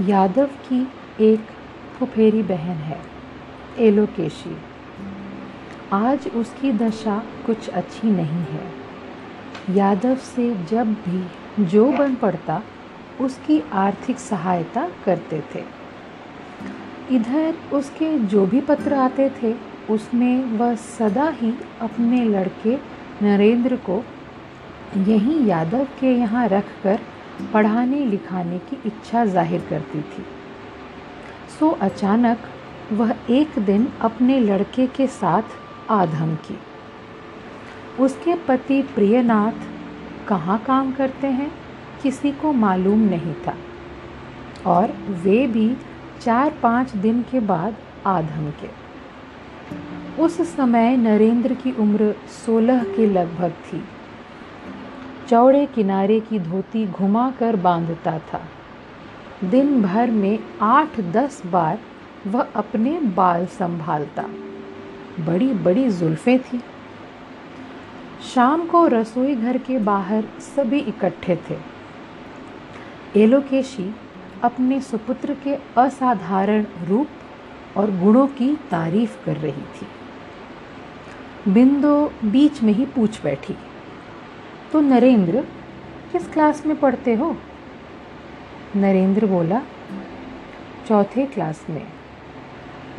यादव की एक फुफेरी बहन है, एलोकेशी। आज उसकी दशा कुछ अच्छी नहीं है। यादव से जब भी जो बन पड़ता, उसकी आर्थिक सहायता करते थे। इधर उसके जो भी पत्र आते थे, उसमें वह सदा ही अपने लड़के नरेंद्र को यहीं यादव के यहाँ रख कर पढ़ाने लिखाने की इच्छा ज़ाहिर करती थी। सो अचानक वह एक दिन अपने लड़के के साथ आधम की। उसके पति प्रियनाथ कहाँ काम करते हैं? किसी को मालूम नहीं था। और वे भी चार पाँच दिन के बाद आधम के। उस समय नरेंद्र की उम्र सोलह के लगभग थी। चौड़े किनारे की धोती घुमाकर बांधता था। दिन भर में आठ दस बार वह अपने बाल संभालता। बड़ी बड़ी जुल्फ़ें थी। शाम को रसोई घर के बाहर सभी इकट्ठे थे। एलोकेशी अपने सुपुत्र के असाधारण रूप और गुणों की तारीफ़ कर रही थी। बिंदु बीच में ही पूछ बैठी। तो नरेंद्र, किस क्लास में पढ़ते हो? नरेंद्र बोला, चौथे क्लास में।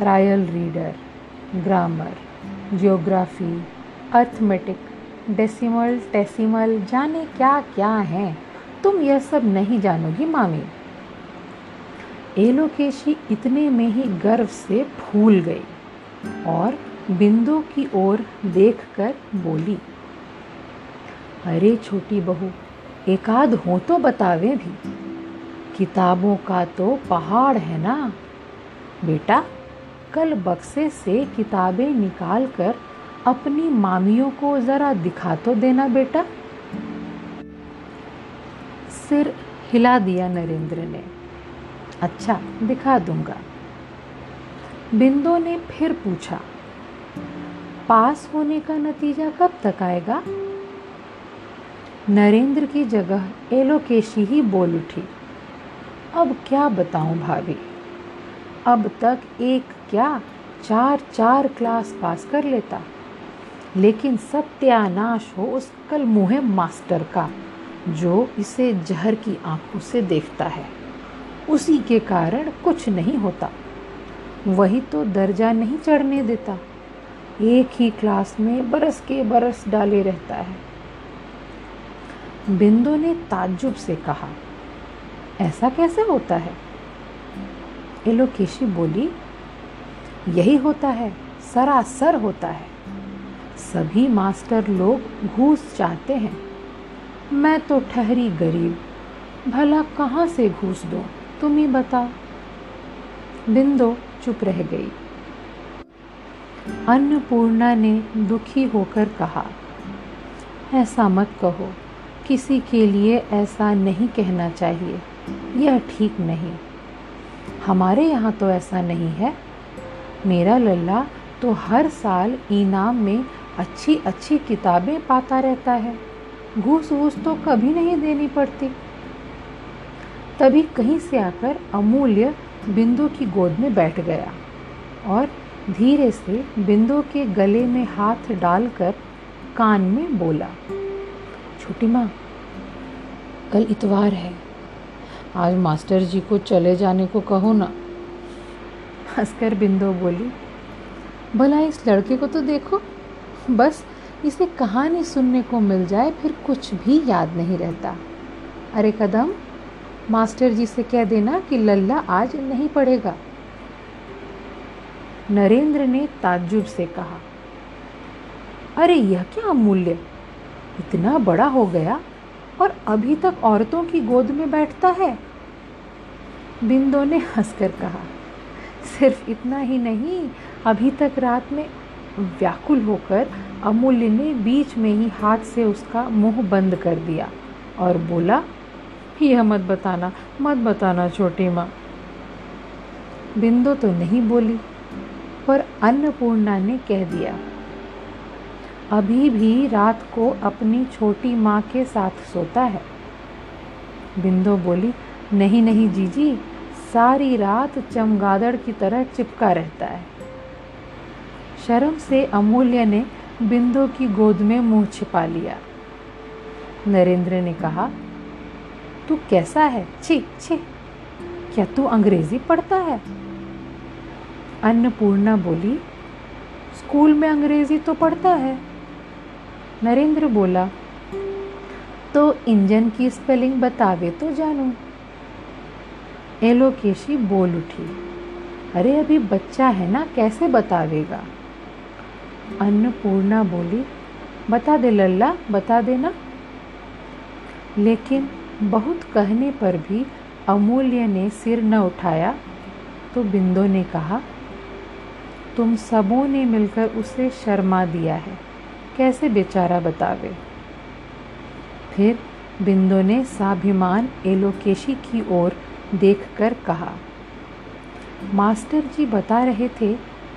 Royal reader grammar geography arithmetic decimal टेसिमल जाने क्या क्या हैं? तुम यह सब नहीं जानोगी मामी। एलोकेशी इतने में ही गर्व से फूल गई और बिंदु की ओर देखकर बोली अरे छोटी बहू, एकाध हो तो बतावे भी। किताबों का तो पहाड़ है ना। बेटा, कल बक्से से किताबें निकाल कर अपनी मामियों को ज़रा दिखा तो देना बेटा। सिर हिला दिया नरेंद्र ने। अच्छा दिखा दूँगा। बिंदु ने फिर पूछा, पास होने का नतीजा कब तक आएगा? नरेंद्र की जगह एलोकेशी ही बोल उठी। अब क्या बताऊँ भाभी? अब तक एक क्या चार चार क्लास पास कर लेता। लेकिन सत्यानाश हो उस कल मुहे मास्टर का, जो इसे जहर की आँखों से देखता है। उसी के कारण कुछ नहीं होता। वही तो दर्जा नहीं चढ़ने देता। एक ही क्लास में बरस के बरस डाले रहता है। बिंदु ने ताज्जुब से कहा, ऐसा कैसे होता है? एलोकेशी बोली, यही होता है, सरासर होता है। सभी मास्टर लोग घूस चाहते हैं। मैं तो ठहरी गरीब, भला कहाँ से घूस दो, तुम ही बताओ। बिंदु चुप रह गई। अन्नपूर्णा ने दुखी होकर कहा, ऐसा मत कहो किसी के लिए ऐसा नहीं कहना चाहिए। यह ठीक नहीं। हमारे यहाँ तो ऐसा नहीं है। मेरा लल्ला तो हर साल इनाम में अच्छी अच्छी किताबें पाता रहता है। घूस वूस तो कभी नहीं देनी पड़ती। तभी कहीं से आकर अमूल्य बिंदु की गोद में बैठ गया और धीरे से बिंदु के गले में हाथ डालकर कान में बोला छोटी माँ, कल इतवार है। आज मास्टर जी को चले जाने को कहो ना। हंसकर बिंदु बोली, भला इस लड़के को तो देखो, बस इसे कहानी सुनने को मिल जाए, फिर कुछ भी याद नहीं रहता। अरे कदम, मास्टर जी से कह देना कि लल्ला आज नहीं पढ़ेगा। नरेंद्र ने ताज्जुब से कहा, अरे यह क्या अमूल्य इतना बड़ा हो गया और अभी तक औरतों की गोद में बैठता है। बिंदो ने हंसकर कहा, सिर्फ़ इतना ही नहीं, अभी तक रात में व्याकुल होकर अमूल्य ने बीच में ही हाथ से उसका मुँह बंद कर दिया और बोला, यह मत बताना मत बताना छोटी माँ। बिंदु तो नहीं बोली, पर अन्नपूर्णा ने कह दिया अभी भी रात को अपनी छोटी माँ के साथ सोता है। बिंदु बोली, नहीं नहीं जीजी, सारी रात चमगादड़ की तरह चिपका रहता है। शर्म से अमूल्य ने बिंदु की गोद में मुँह छिपा लिया। नरेंद्र ने कहा, तू कैसा है? छी छी, क्या तू अंग्रेज़ी पढ़ता है? अन्नपूर्णा बोली, स्कूल में अंग्रेज़ी तो पढ़ता है। नरेंद्र बोला तो इंजन की स्पेलिंग बतावे तो जानू. एलोकेशी बोल उठी, अरे, अभी बच्चा है ना, कैसे बतावेगा? अन्नपूर्णा बोली, बता दे लल्ला, बता देना। लेकिन बहुत कहने पर भी अमूल्य ने सिर न उठाया तो बिंदु ने कहा, तुम सबों ने मिलकर उसे शर्मा दिया है। कैसे बेचारा बतावे? फिर बिंदु ने साभिमान एलोकेशी की ओर देखकर कहा, मास्टर जी बता रहे थे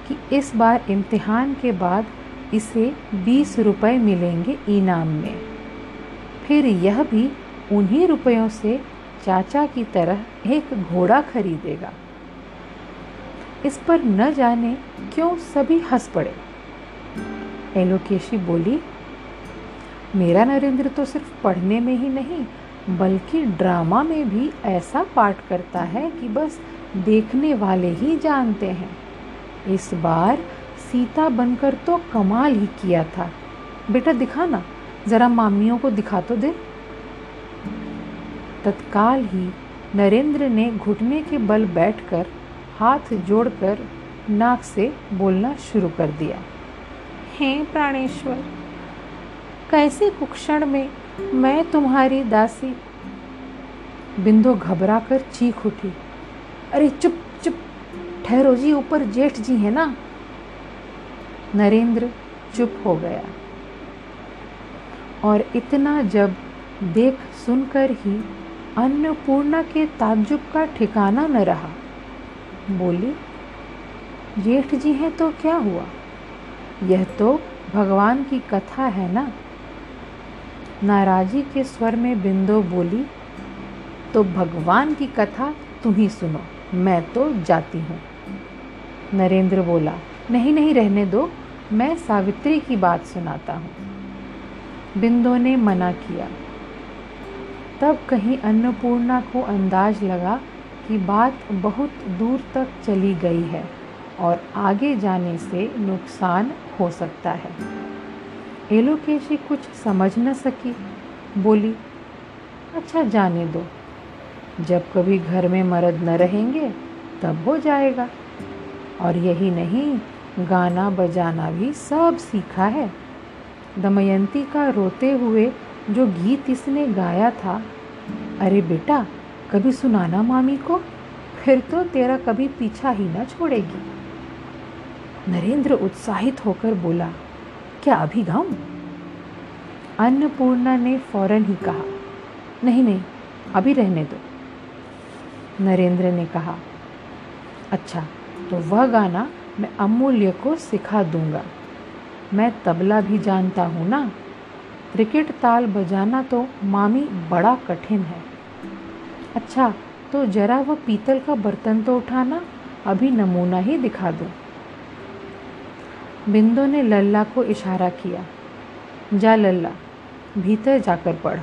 कि इस बार इम्तिहान के बाद इसे बीस रुपए मिलेंगे इनाम में। फिर यह भी उन्हीं रुपयों से चाचा की तरह एक घोड़ा खरीदेगा। इस पर न जाने क्यों सभी हंस पड़े। एलोकेशी बोली, मेरा नरेंद्र तो सिर्फ़ पढ़ने में ही नहीं, बल्कि ड्रामा में भी ऐसा पाठ करता है कि बस देखने वाले ही जानते हैं। इस बार सीता बनकर तो कमाल ही किया था। बेटा दिखा ना, ज़रा मामियों को दिखा तो दे। तत्काल ही नरेंद्र ने घुटने के बल बैठकर हाथ जोड़कर नाक से बोलना शुरू कर दिया। हे प्राणेश्वर। कैसे कुक्षण में मैं तुम्हारी दासी? बिंदु घबरा कर चीख उठी। अरे चुप चुप, ठहरो जी, ऊपर जेठ जी है ना? नरेंद्र चुप हो गया। और इतना जब देख सुनकर ही अन्नपूर्णा के ताज्जुब का ठिकाना न रहा। बोली, जेठ जी हैं तो क्या हुआ? यह तो भगवान की कथा है ना? नाराजी के स्वर में बिंदु बोली तो भगवान की कथा तुम ही सुनो, मैं तो जाती हूँ। नरेंद्र बोला, नहीं नहीं रहने दो, मैं सावित्री की बात सुनाता हूँ। बिंदु ने मना किया। तब कहीं अन्नपूर्णा को अंदाज लगा कि बात बहुत दूर तक चली गई है। और आगे जाने से नुकसान हो सकता है। एलोकेशी कुछ समझ न सकी। बोली अच्छा जाने दो। जब कभी घर में मर्द न रहेंगे, तब हो जाएगा। और यही नहीं, गाना बजाना भी सब सीखा है। दमयंती का रोते हुए जो गीत इसने गाया था, अरे बेटा, कभी सुनाना मामी को? फिर तो तेरा कभी पीछा ही ना छोड़ेगी। नरेंद्र उत्साहित होकर बोला, क्या अभी गाऊं? अन्नपूर्णा ने फ़ौरन ही कहा, नहीं नहीं, अभी रहने दो। नरेंद्र ने कहा अच्छा तो वह गाना मैं अमूल्य को सिखा दूँगा। मैं तबला भी जानता हूँ ना? क्रिकेट ताल बजाना तो मामी बड़ा कठिन है। अच्छा तो जरा वह पीतल का बर्तन तो उठाना, अभी नमूना ही दिखा दूँ। बिंदु ने लल्ला को इशारा किया। जा लल्ला, भीतर जाकर पढ़।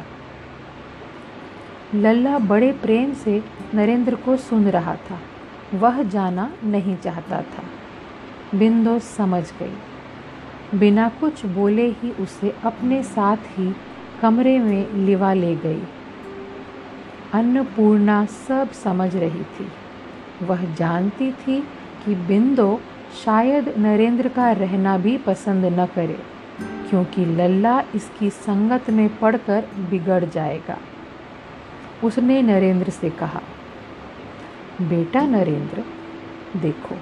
लल्ला बड़े प्रेम से नरेंद्र को सुन रहा था। वह जाना नहीं चाहता था। बिंदु समझ गई। बिना कुछ बोले ही उसे अपने साथ ही कमरे में लिवा ले गई। अन्नपूर्णा सब समझ रही थी। वह जानती थी कि बिंदु शायद नरेंद्र का रहना भी पसंद न करे, क्योंकि लल्ला इसकी संगत में पड़कर बिगड़ जाएगा। उसने नरेंद्र से कहा, बेटा नरेंद्र, देखो,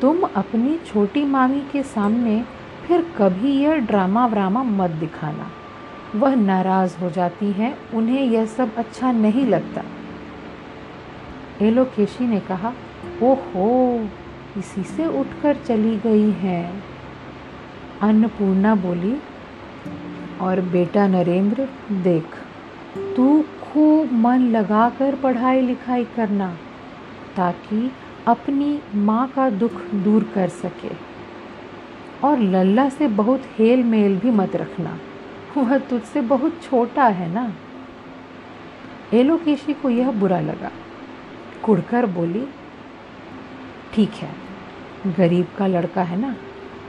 तुम अपनी छोटी मामी के सामने फिर कभी यह ड्रामा व्रामा मत दिखाना। वह नाराज़ हो जाती हैं, उन्हें यह सब अच्छा नहीं लगता। एलोकेशी ने कहा, ओहो इसी से उठकर चली गई हैं। अन्नपूर्णा बोली, और बेटा नरेंद्र, देख, तू खूब मन लगाकर पढ़ाई लिखाई करना, ताकि अपनी माँ का दुख दूर कर सके। और लल्ला से बहुत हेल मेल भी मत रखना, वह तुझसे बहुत छोटा है ना? एलोकेशी को यह बुरा लगा। कुड़कर बोली, ठीक है गरीब का लड़का है ना,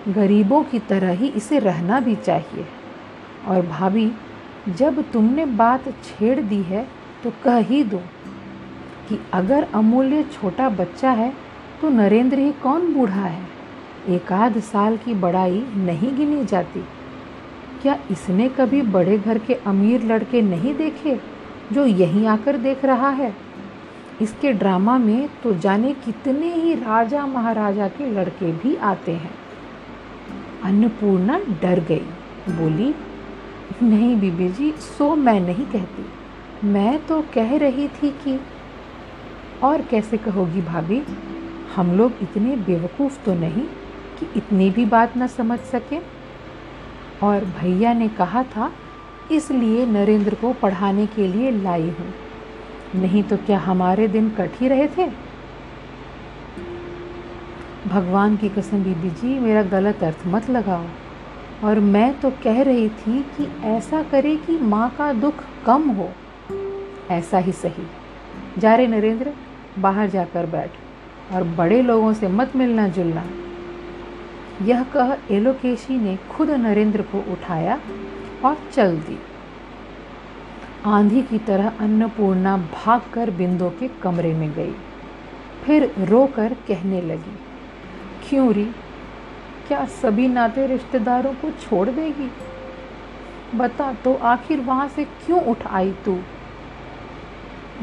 गरीबों की तरह ही इसे रहना भी चाहिए। और भाभी, जब तुमने बात छेड़ दी है तो कह ही दो कि अगर अमूल्य छोटा बच्चा है तो नरेंद्र ही कौन बूढ़ा है? एक आध साल की बड़ाई नहीं गिनी जाती। क्या इसने कभी बड़े घर के अमीर लड़के नहीं देखे, जो यहीं आकर देख रहा है? इसके ड्रामा में तो जाने कितने ही राजा महाराजा के लड़के भी आते हैं। अन्नपूर्णा डर गई, बोली, नहीं बीबी जी सो मैं नहीं कहती। मैं तो कह रही थी कि और कैसे कहोगी भाभी? हम लोग इतने बेवकूफ़ तो नहीं कि इतनी भी बात ना समझ सके? और भैया ने कहा था, इसलिए नरेंद्र को पढ़ाने के लिए लाई हूँ। नहीं तो क्या हमारे दिन कट ही रहे थे? भगवान की कसम बीबी जी, मेरा गलत अर्थ मत लगाओ। और मैं तो कह रही थी कि ऐसा करे कि माँ का दुख कम हो। ऐसा ही सही। जा रे नरेंद्र, बाहर जाकर बैठ और बड़े लोगों से मत मिलना जुलना। यह कह एलोकेशी ने खुद नरेंद्र को उठाया और चल दी। आंधी की तरह अन्नपूर्णा भागकर बिंदु के कमरे में गई। फिर रोकर कहने लगी, क्यों री? क्या सभी नाते रिश्तेदारों को छोड़ देगी? बता तो आखिर वहाँ से क्यों उठ आई तू?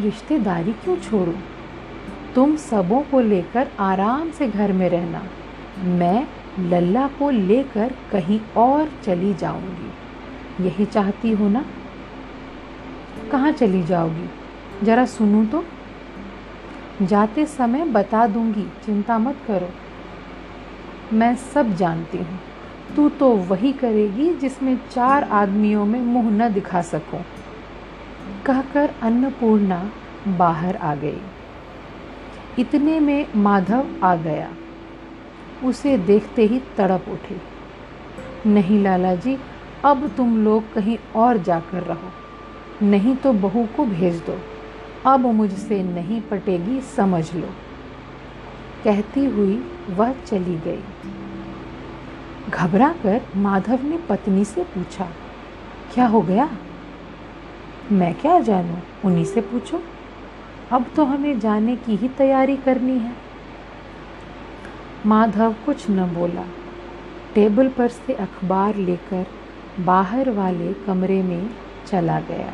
रिश्तेदारी क्यों छोड़ू? तुम सबों को लेकर आराम से घर में रहना। मैं लल्ला को लेकर कहीं और चली जाऊँगी। यही चाहती हो ना? कहाँ चली जाओगी? जरा सुनूं तो। जाते समय बता दूँगी, चिंता मत करो। मैं सब जानती हूँ। तू तो वही करेगी जिसमें चार आदमियों में मुँह न दिखा सको। कहकर अन्नपूर्णा बाहर आ गई। इतने में माधव आ गया। उसे देखते ही तड़प उठे। नहीं, लाला जी, अब तुम लोग कहीं और जाकर रहो। नहीं तो बहू को भेज दो। अब मुझसे नहीं पटेगी, समझ लो। कहती हुई वह चली गई। घबरा कर माधव ने पत्नी से पूछा, क्या हो गया? मैं क्या जानूं? उन्हीं से पूछो। अब तो हमें जाने की ही तैयारी करनी है। माधव कुछ न बोला। टेबल पर से अखबार लेकर बाहर वाले कमरे में चला गया।